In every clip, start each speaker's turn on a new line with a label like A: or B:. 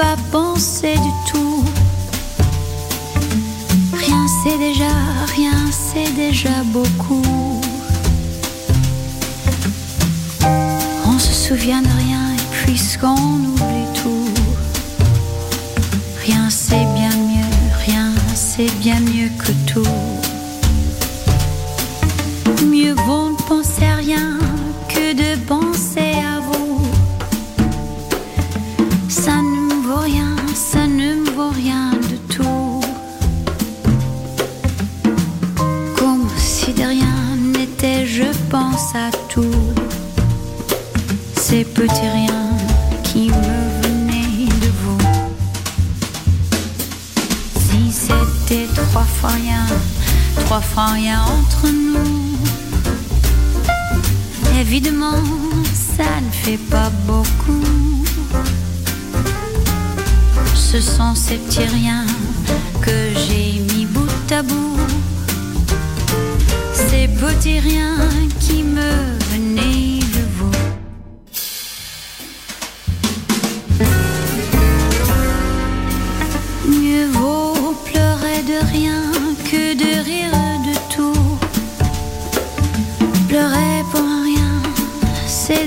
A: Pas du tout. Rien c'est déjà, rien c'est déjà beaucoup. On se souvient de rien et puisqu'on oublie tout. Rien c'est bien mieux, rien c'est bien mieux que tout. Évidemment, ça ne fait pas beaucoup. Ce sont ces petits riens que j'ai mis bout à bout. Ces petits riens qui me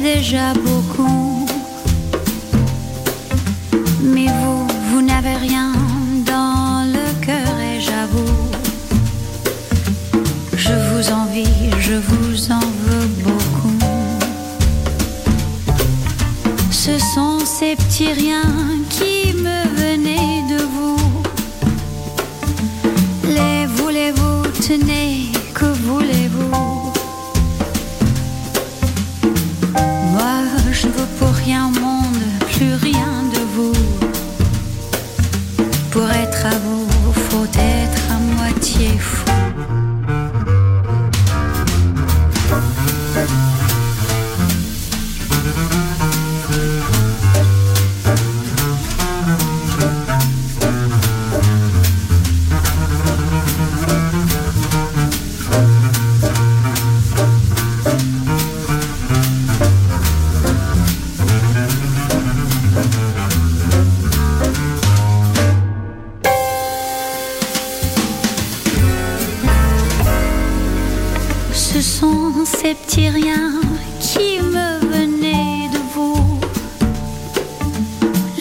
A: déjà beaucoup. Mais vous, vous n'avez rien dans le cœur et j'avoue, je vous envie, je vous en veux beaucoup. Ce sont ces petits riens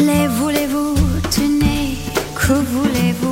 A: Les voulez-vous, tenez, que voulez-vous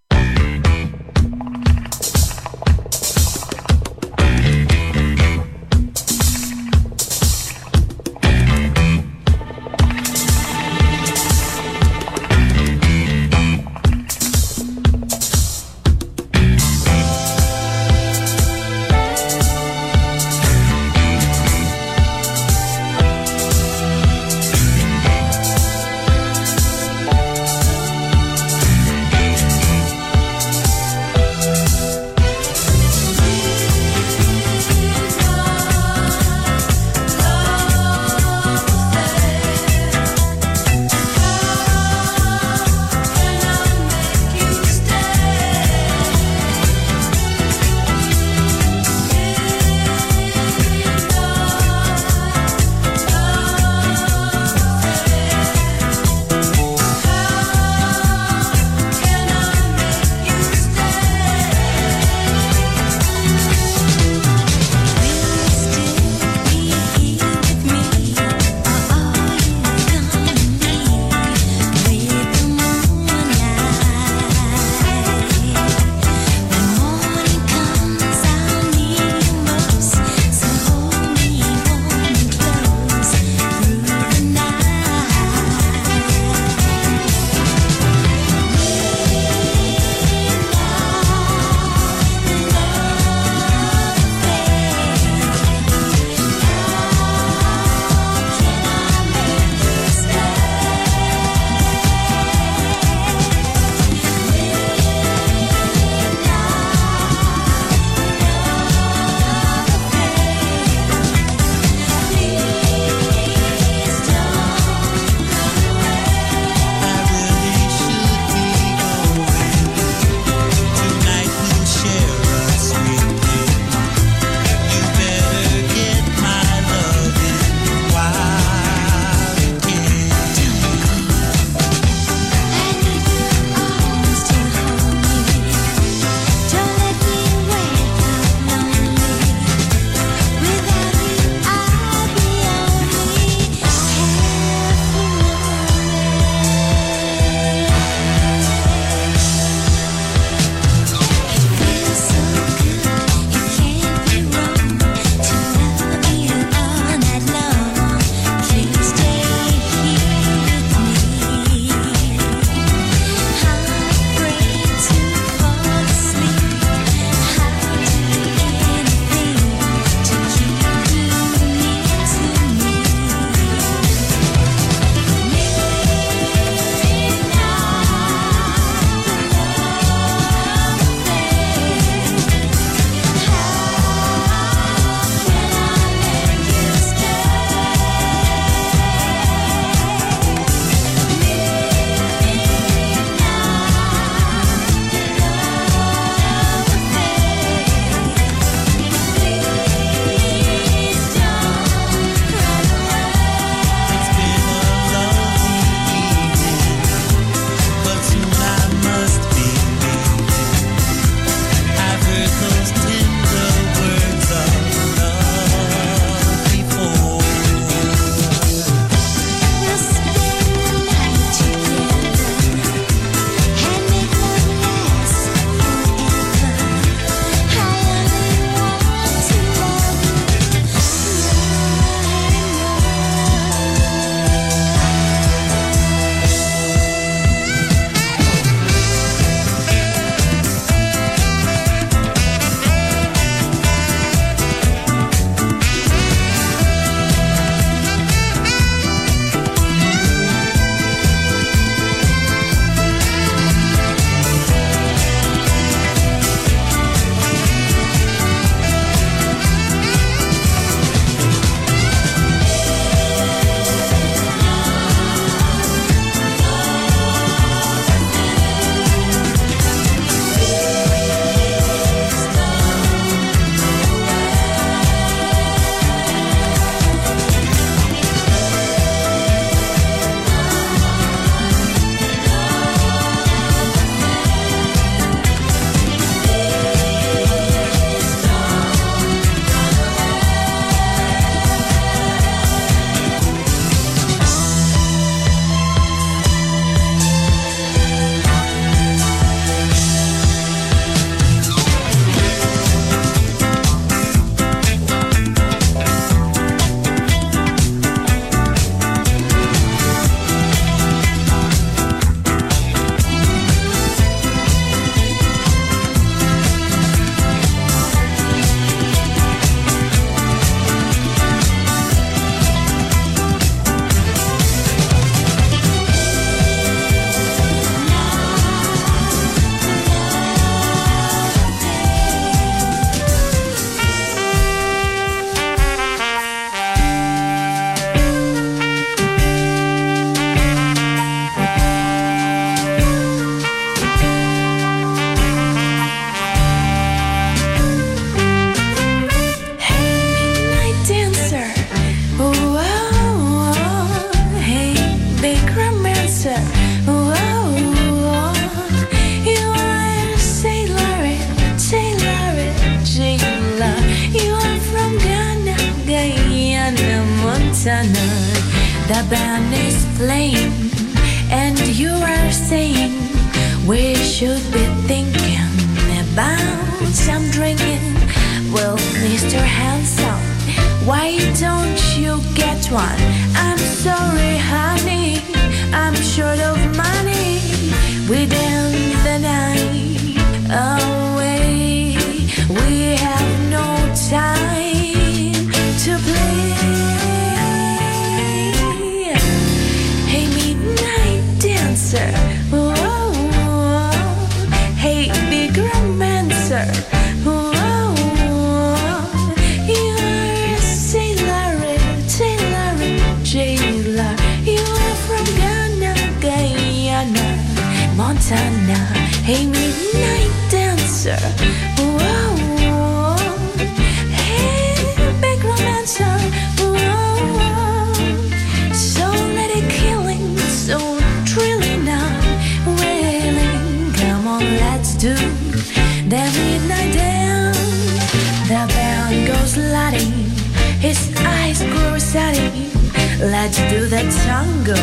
B: Let's do the tango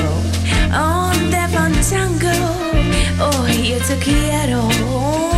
B: on the fandango. Oh, yo te quiero.